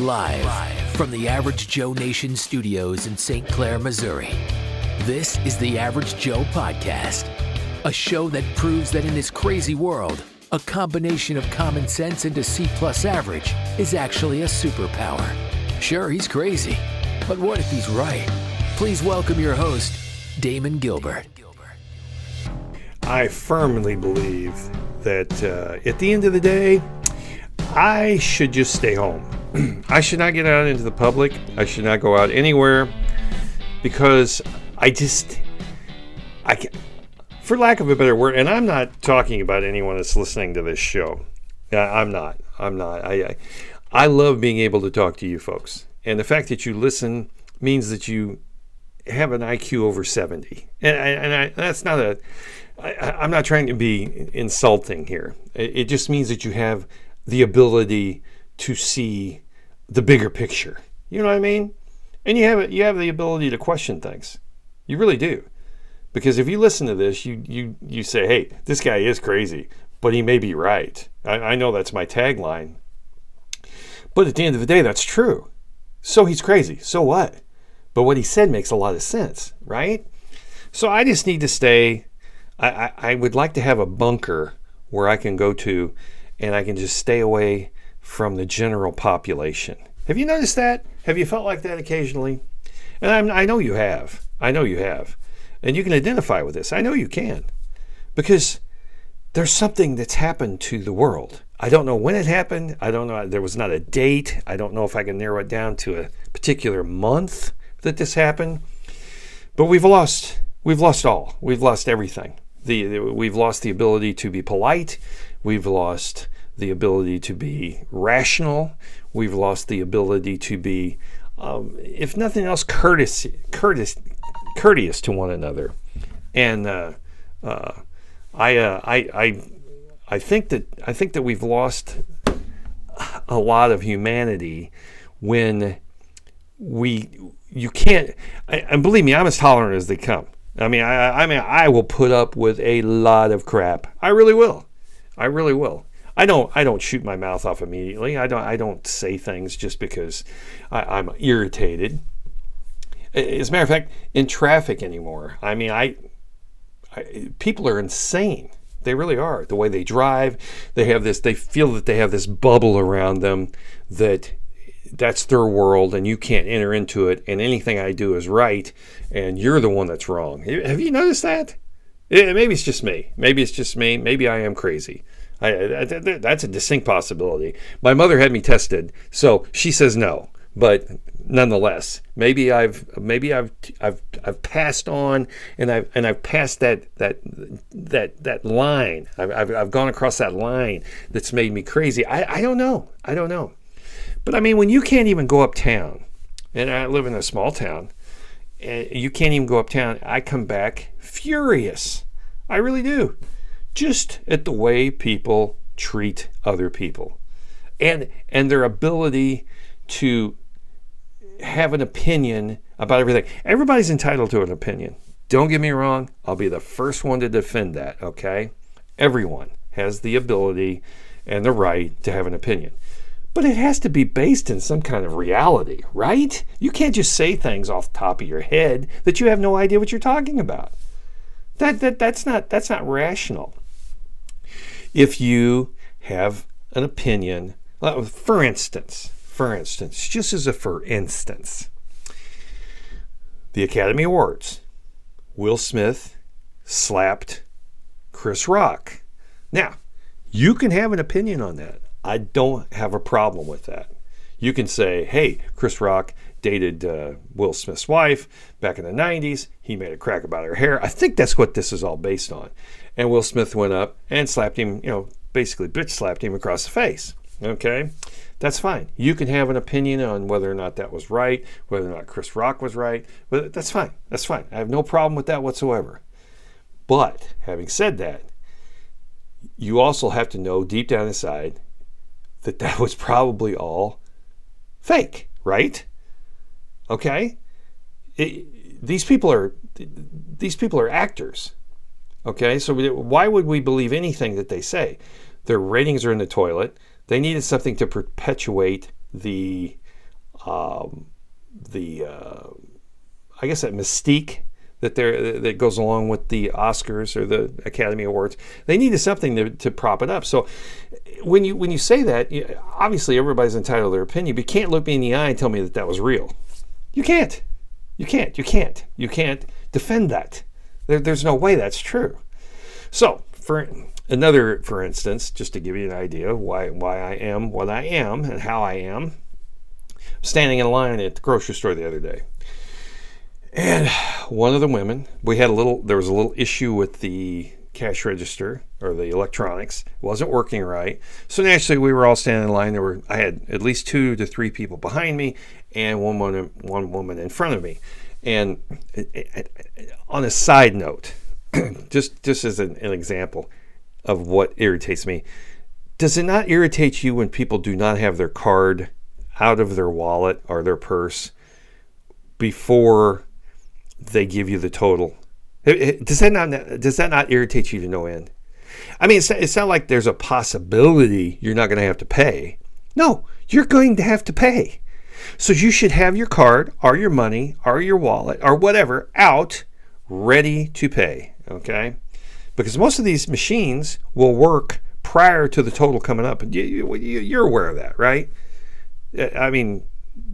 Live from the Average Joe Nation studios in St. Clair, Missouri. This is the Average Joe Podcast, a show that proves that in this crazy world, a combination of common sense and a C plus average is actually a superpower. Sure, he's crazy, but what if he's right? Please welcome your host, Damon Gilbert. I firmly believe that uh, at the end of the day, I should just stay home. I should not get out into the public. I should not go out anywhere because I just, I can, for lack of a better word, and I'm not talking about anyone that's listening to this show. I'm not. I'm not. I, I, I love being able to talk to you folks, and the fact that you listen means that you have an IQ over 70, and, I, and I, that's not a. I, am not trying to be insulting here. It, it just means that you have the ability to see the bigger picture. You know what I mean? And you have you have the ability to question things. You really do. Because if you listen to this, you you you say, "Hey, this guy is crazy, but he may be right." I, I know that's my tagline. But at the end of the day, that's true. So he's crazy. So what? But what he said makes a lot of sense, right? So I just need to stay. I, I, I would like to have a bunker where I can go to and I can just stay away from the general population. Have you noticed that? Have you felt like that occasionally? And I'm, i know you have. I know you have. And you can identify with this. I know you can. Because there's something that's happened to the world. I don't know when it happened. I don't know. There was not a date. I don't know if I can narrow it down to a particular month that this happened. But we've lost. We've lost all. We've lost everything. The, the we've lost the ability to be polite. We've lost the ability to be rational. We've lost the ability to be, um, if nothing else, courteous, courteous, courteous to one another. And uh, uh, I, uh, I, I, I think that I think that we've lost a lot of humanity when we you can't and believe me i'm as tolerant as they come i mean I, I mean i will put up with a lot of crap i really will I really will. I don't I don't shoot my mouth off immediately. I don't I don't say things just because I, am irritated. As a matter of fact, in traffic anymore, I mean I, I people are insane. They really are. The way they drive, they have this they feel that they have this bubble around them that that's their world and you can't enter into it and anything I do is right and you're the one that's wrong. Have you noticed that? It, maybe it's just me. Maybe it's just me. Maybe I am crazy. I, I, that's a distinct possibility. My mother had me tested, so she says no. But nonetheless, maybe I've maybe I've I've I've passed on and I've and I've passed that that that that line. I've I've, I've gone across that line that's made me crazy. I, I don't know. I don't know. But I mean, when you can't even go uptown, and I live in a small town, and you can't even go uptown. I come back furious. I really do. Just at the way people treat other people. And and their ability to have an opinion about everything. Everybody's entitled to an opinion. Don't get me wrong, I'll be the first one to defend that, okay? Everyone has the ability and the right to have an opinion. But it has to be based in some kind of reality, right? You can't just say things off the top of your head that you have no idea what you're talking about. That, that, that's, not, that's not rational. If you have an opinion, for instance, for instance, just as a for instance, the Academy Awards, Will Smith slapped Chris Rock. Now, you can have an opinion on that. I don't have a problem with that. You can say, hey, Chris Rock dated uh, Will Smith's wife back in the 90s. He made a crack about her hair. I think that's what this is all based on. And Will Smith went up and slapped him, you know, basically bitch slapped him across the face. Okay? That's fine. You can have an opinion on whether or not that was right, whether or not Chris Rock was right. But that's fine. That's fine. I have no problem with that whatsoever. But having said that, you also have to know deep down inside that that was probably all fake, right? Okay, it, these people are these people are actors. Okay, so we, why would we believe anything that they say? Their ratings are in the toilet. They needed something to perpetuate the um, the uh, I guess that mystique that there that goes along with the Oscars or the Academy Awards. They needed something to, to prop it up. So when you when you say that, obviously everybody's entitled to their opinion, but you can't look me in the eye and tell me that that was real. You can't. You can't. You can't. You can't defend that. There, there's no way that's true. So for another, for instance, just to give you an idea why why I am what I am and how I am, standing in line at the grocery store the other day. And one of the women, we had a little, there was a little issue with the cash register or the electronics. It wasn't working right. So naturally, we were all standing in line. There were, I had at least two to three people behind me and one woman, one woman in front of me. And on a side note, just just as an, an example of what irritates me, does it not irritate you when people do not have their card out of their wallet or their purse before they give you the total. Does that not does that not irritate you to no end? I mean, it's, it's not like there's a possibility you're not going to have to pay. No, you're going to have to pay. So you should have your card or your money or your wallet or whatever out ready to pay. Okay, because most of these machines will work prior to the total coming up, and you, you, you're aware of that, right? Uh, I mean,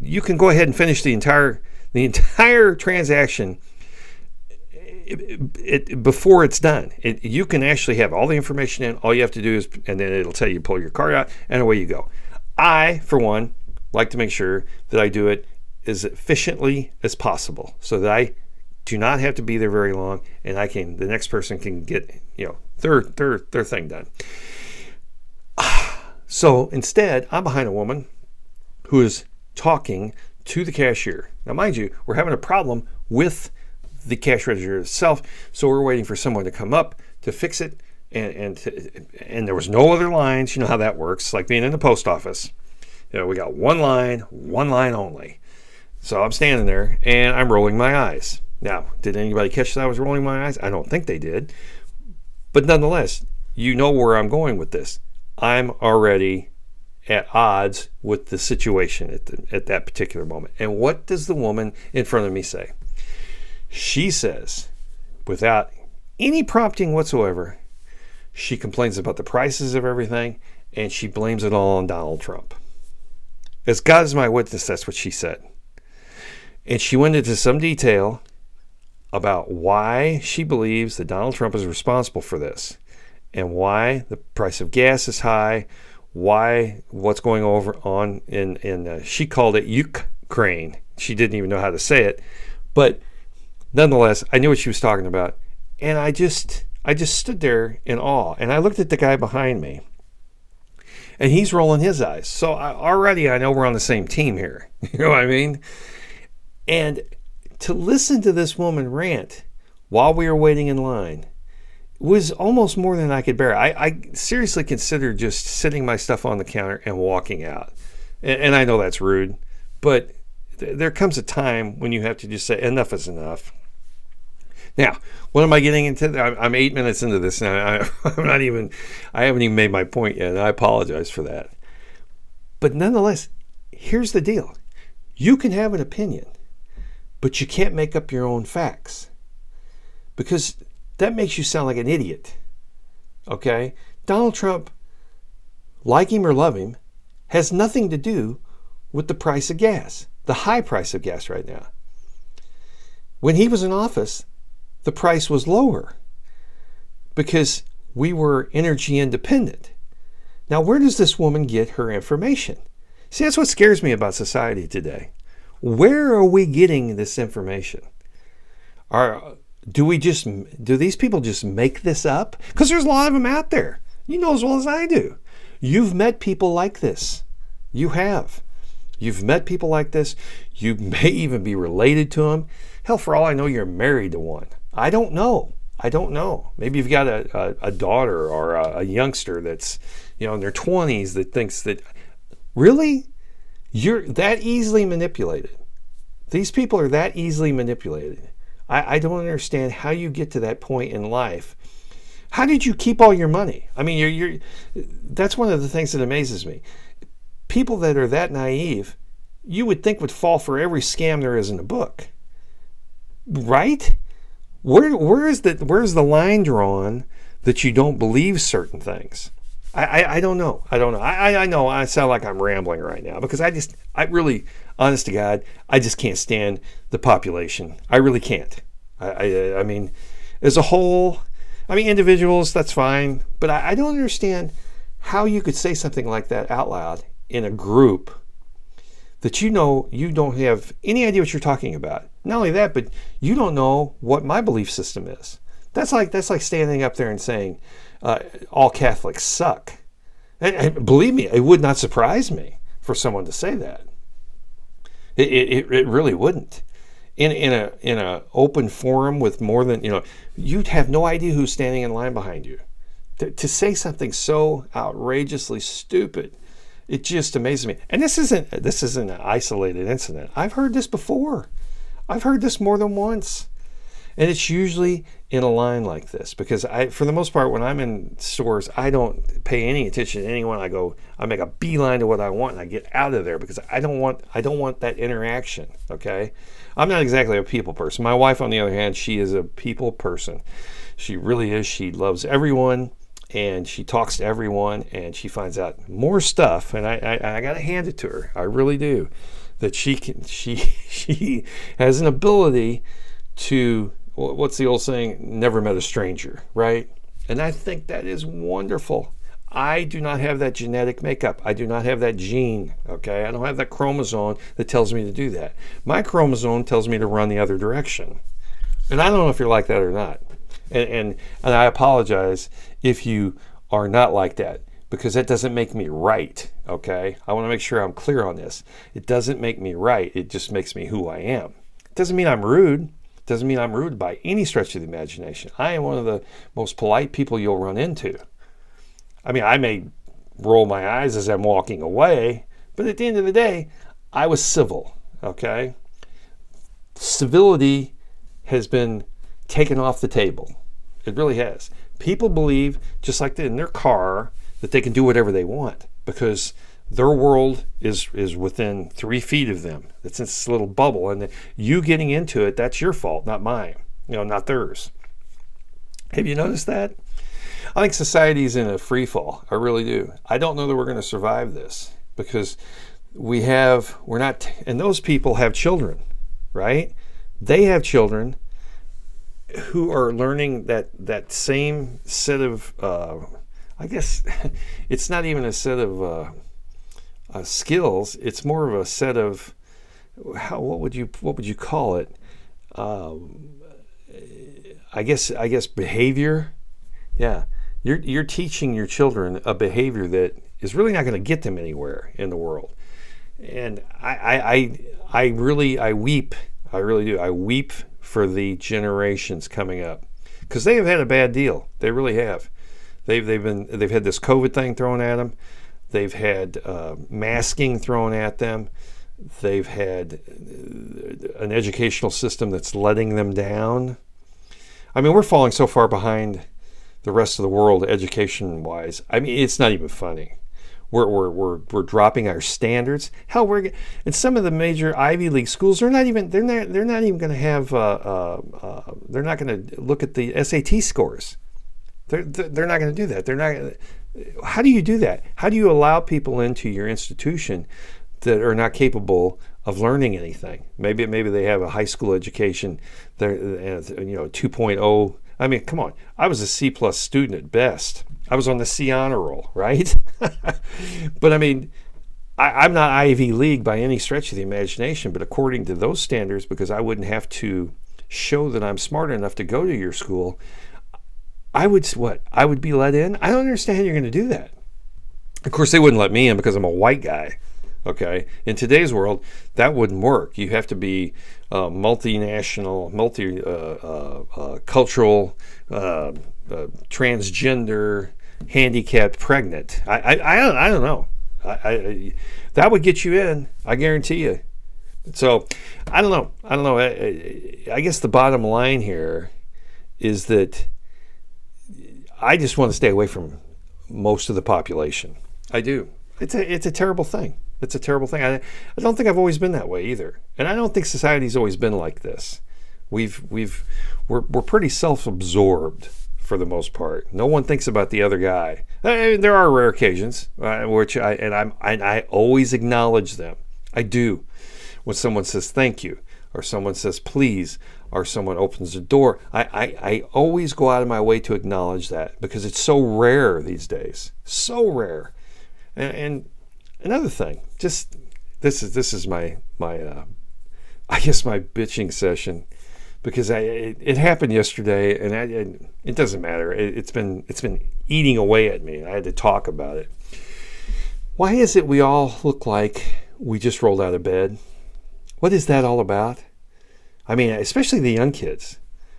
you can go ahead and finish the entire the entire transaction it, it, before it's done. It, you can actually have all the information in. All you have to do is, and then it'll tell you pull your card out, and away you go. I, for one, like to make sure that I do it as efficiently as possible, so that I do not have to be there very long, and I can the next person can get you know their their their thing done. So instead, I'm behind a woman who is talking to the cashier. Now, mind you, we're having a problem with the cash register itself, so we're waiting for someone to come up to fix it. And and, to, and there was no other lines. You know how that works, like being in the post office. You know, we got one line, one line only. So I'm standing there and I'm rolling my eyes. Now, did anybody catch that I was rolling my eyes? I don't think they did. But nonetheless, you know where I'm going with this. I'm already at odds with the situation at, the, at that particular moment. And what does the woman in front of me say? She says, without any prompting whatsoever, she complains about the prices of everything and she blames it all on Donald Trump. As God is my witness, that's what she said. And she went into some detail about why she believes that Donald Trump is responsible for this and why the price of gas is high, why what's going over on in in uh, she called it Ukraine. She didn't even know how to say it, but nonetheless, I knew what she was talking about, and I just I just stood there in awe, and I looked at the guy behind me, and he's rolling his eyes. So I, already I know we're on the same team here. You know what I mean? And to listen to this woman rant while we were waiting in line was almost more than I could bear. I, I seriously considered just sitting my stuff on the counter and walking out. And, and I know that's rude, but th- there comes a time when you have to just say, enough is enough. Now, what am I getting into? I'm, eight minutes into this and I, I'm not even, I haven't even made my point yet. And I apologize for that. But nonetheless, here's the deal you can have an opinion, but you can't make up your own facts. Because that makes you sound like an idiot. Okay? Donald Trump, like him or love him, has nothing to do with the price of gas, the high price of gas right now. When he was in office, the price was lower because we were energy independent. Now, where does this woman get her information? See, that's what scares me about society today. Where are we getting this information? Are do we just do these people just make this up? Because there's a lot of them out there. You know as well as I do. You've met people like this. You have. You've met people like this. You may even be related to them. Hell, for all I know, you're married to one. I don't know. I don't know. Maybe you've got a, a, a daughter or a, a youngster that's, you know, in their 20s that thinks that, really? You're that easily manipulated. These people are that easily manipulated. I, I don't understand how you get to that point in life. How did you keep all your money? I mean, you're, you're that's one of the things that amazes me. People that are that naive you would think would fall for every scam there is in the book. Right? Where where is the where's the line drawn that you don't believe certain things? I, I, I don't know. I don't know. I, I know I sound like I'm rambling right now because I just I really honest to God, I just can't stand the population. I really can't. I, I, I mean, as a whole, I mean, individuals, that's fine. But I, I don't understand how you could say something like that out loud in a group that you know you don't have any idea what you're talking about. Not only that, but you don't know what my belief system is. That's like that's like standing up there and saying uh, all Catholics suck. And, and, believe me, it would not surprise me for someone to say that. It, it, it really wouldn't. In, in a in a open forum with more than you know, you'd have no idea who's standing in line behind you. To, to say something so outrageously stupid, it just amazes me. And this isn't this isn't an isolated incident. I've heard this before. I've heard this more than once. And it's usually in a line like this because I, for the most part, when I'm in stores, I don't pay any attention to anyone. I go, I make a beeline to what I want and I get out of there because I don't want, I don't want that interaction. Okay. I'm not exactly a people person. My wife, on the other hand, she is a people person. She really is. She loves everyone and she talks to everyone and she finds out more stuff. And I, I, I got to hand it to her. I really do. That she can, she, she has an ability to what's the old saying? Never met a stranger, right? And I think that is wonderful. I do not have that genetic makeup. I do not have that gene, okay? I don't have that chromosome that tells me to do that. My chromosome tells me to run the other direction. And I don't know if you're like that or not. And, and, and I apologize if you are not like that because that doesn't make me right, okay? I want to make sure I'm clear on this. It doesn't make me right, it just makes me who I am. It doesn't mean I'm rude. It Doesn't mean I'm rude by any stretch of the imagination. I am one of the most polite people you'll run into. I mean, I may roll my eyes as I'm walking away, but at the end of the day, I was civil, okay? Civility has been taken off the table. It really has. People believe, just like in their car, that they can do whatever they want because their world is is within three feet of them. It's this little bubble, and you getting into it, that's your fault, not mine. You know, not theirs. Have you noticed that? I think society is in a free fall. I really do. I don't know that we're going to survive this because we have we're not, and those people have children, right? They have children who are learning that that same set of. Uh, I guess it's not even a set of. Uh, uh, skills. It's more of a set of how what would you what would you call it? Um, I guess I guess behavior. Yeah, you're you're teaching your children a behavior that is really not going to get them anywhere in the world. And I, I I I really I weep. I really do. I weep for the generations coming up because they have had a bad deal. They really have. They've they've been they've had this COVID thing thrown at them. They've had uh, masking thrown at them. They've had uh, an educational system that's letting them down. I mean, we're falling so far behind the rest of the world education wise. I mean, it's not even funny. We're, we're, we're, we're dropping our standards. Hell, we're in some of the major Ivy League schools. They're not even they're not they're not even going to have uh, uh, uh, they're not going to look at the SAT scores. They're they're not going to do that. They're not how do you do that? How do you allow people into your institution that are not capable of learning anything? Maybe maybe they have a high school education, they're uh, you know 2.0. I mean, come on. I was a C plus student at best. I was on the C honor roll, right? but I mean, I, am not Ivy League by any stretch of the imagination, but according to those standards, because I wouldn't have to show that I'm smart enough to go to your school, I would what? I would be let in? I don't understand you're going to do that. Of course, they wouldn't let me in because I'm a white guy. Okay, in today's world, that wouldn't work. You have to be uh, multinational, multi uh, uh, uh cultural, uh, uh, transgender, handicapped, pregnant. I, I, I, don't, I don't know. I, I, that would get you in. I guarantee you. So, I don't know. I don't know. I, I guess the bottom line here is that I just want to stay away from most of the population. I do. It's a it's a terrible thing. It's a terrible thing. I, I don't think I've always been that way either. And I don't think society's always been like this. We've we've we're we're pretty self-absorbed for the most part. No one thinks about the other guy. I there are rare occasions uh, which I and I'm I, I always acknowledge them. I do. When someone says thank you, or someone says please, or someone opens the door, I, I, I always go out of my way to acknowledge that because it's so rare these days. So rare. And, and another thing, just this is this is my my uh, I guess my bitching session because I it, it happened yesterday and I, it, it doesn't matter. It, it's been it's been eating away at me. I had to talk about it. Why is it we all look like we just rolled out of bed? What is that all about? I mean, especially the young kids.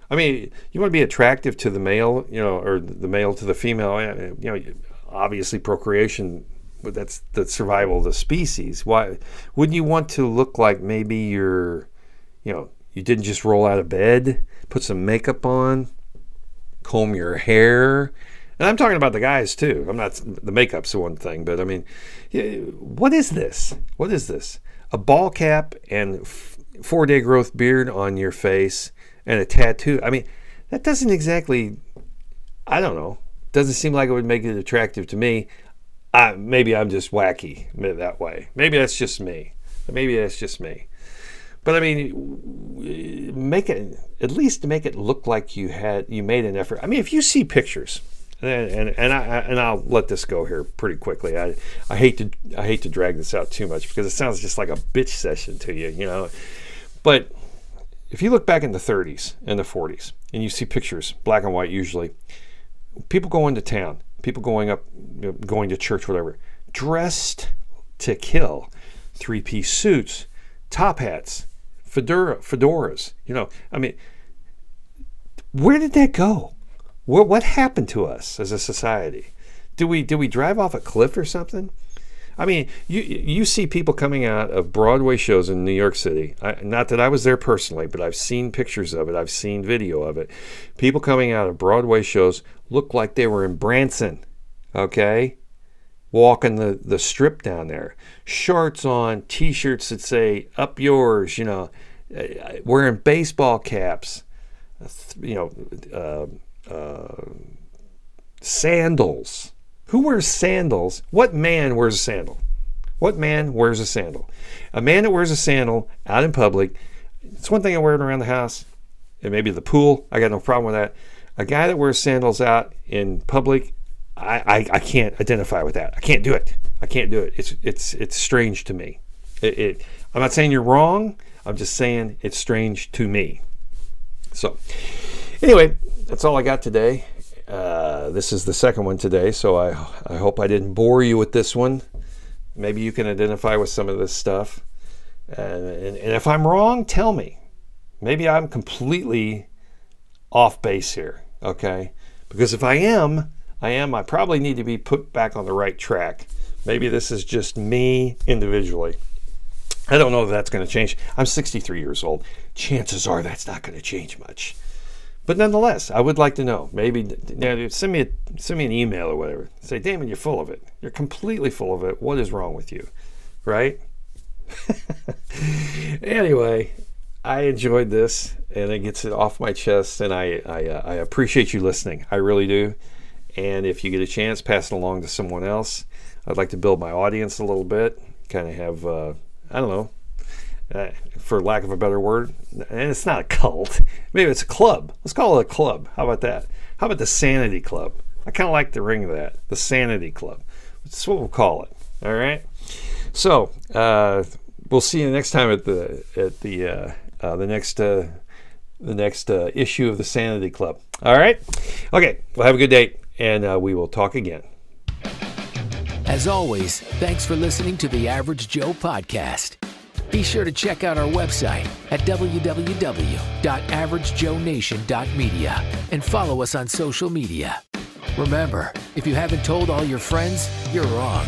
I mean, you want to be attractive to the male, you know, or the male to the female. Eh, you know, obviously procreation, but that's the survival of the species. Why wouldn't you want to look like maybe you're, you know, you didn't just roll out of bed, put some makeup on, comb your hair, and I'm talking about the guys too. I'm not the makeup's the one thing, but I mean, what is this? What is this? A ball cap and four day growth beard on your face and a tattoo. I mean, that doesn't exactly, I don't know, doesn't seem like it would make it attractive to me. Uh, maybe I'm just wacky that way. Maybe that's just me. Maybe that's just me. But I mean, make it at least make it look like you had you made an effort. I mean, if you see pictures, and and, and I and I'll let this go here pretty quickly. I I hate to I hate to drag this out too much because it sounds just like a bitch session to you, you know. But if you look back in the 30s and the 40s and you see pictures, black and white usually, people going to town, people going up, you know, going to church, whatever, dressed to kill, three piece suits, top hats, fedora, fedoras. You know, I mean, where did that go? What, what happened to us as a society? Do we, did we drive off a cliff or something? I mean, you you see people coming out of Broadway shows in New York City. I, not that I was there personally, but I've seen pictures of it. I've seen video of it. People coming out of Broadway shows look like they were in Branson. Okay, walking the the strip down there, shorts on, t-shirts that say "Up yours," you know, uh, wearing baseball caps, you know, uh, uh, sandals who wears sandals? What man wears a sandal? What man wears a sandal? A man that wears a sandal out in public, it's one thing I wear it around the house and maybe the pool. I got no problem with that. A guy that wears sandals out in public, I, I, I can't identify with that. I can't do it. I can't do it. It's it's it's strange to me. It, it, I'm not saying you're wrong. I'm just saying it's strange to me. So, anyway, that's all I got today. Uh, this is the second one today, so I, I hope I didn't bore you with this one. Maybe you can identify with some of this stuff. And, and, and if I'm wrong, tell me. Maybe I'm completely off base here, okay? Because if I am, I am, I probably need to be put back on the right track. Maybe this is just me individually. I don't know if that's going to change. I'm 63 years old. Chances are that's not going to change much. But nonetheless, I would like to know. Maybe send me a, send me an email or whatever. Say, Damon, you're full of it. You're completely full of it. What is wrong with you? Right? anyway, I enjoyed this, and it gets it off my chest, and I I, uh, I appreciate you listening. I really do. And if you get a chance, pass it along to someone else. I'd like to build my audience a little bit. Kind of have uh, I don't know uh, for lack of a better word. And it's not a cult. Maybe it's a club. Let's call it a club. How about that? How about the Sanity Club? I kind of like the ring of that. The Sanity Club. That's what we'll call it. All right. So uh, we'll see you next time at the at the uh, uh the next uh, the next uh, issue of the Sanity Club. All right. Okay. Well, have a good day, and we will talk again. As always, thanks for listening to the Average Joe podcast. Be sure to check out our website at www.averagejoenation.media and follow us on social media. Remember, if you haven't told all your friends, you're wrong.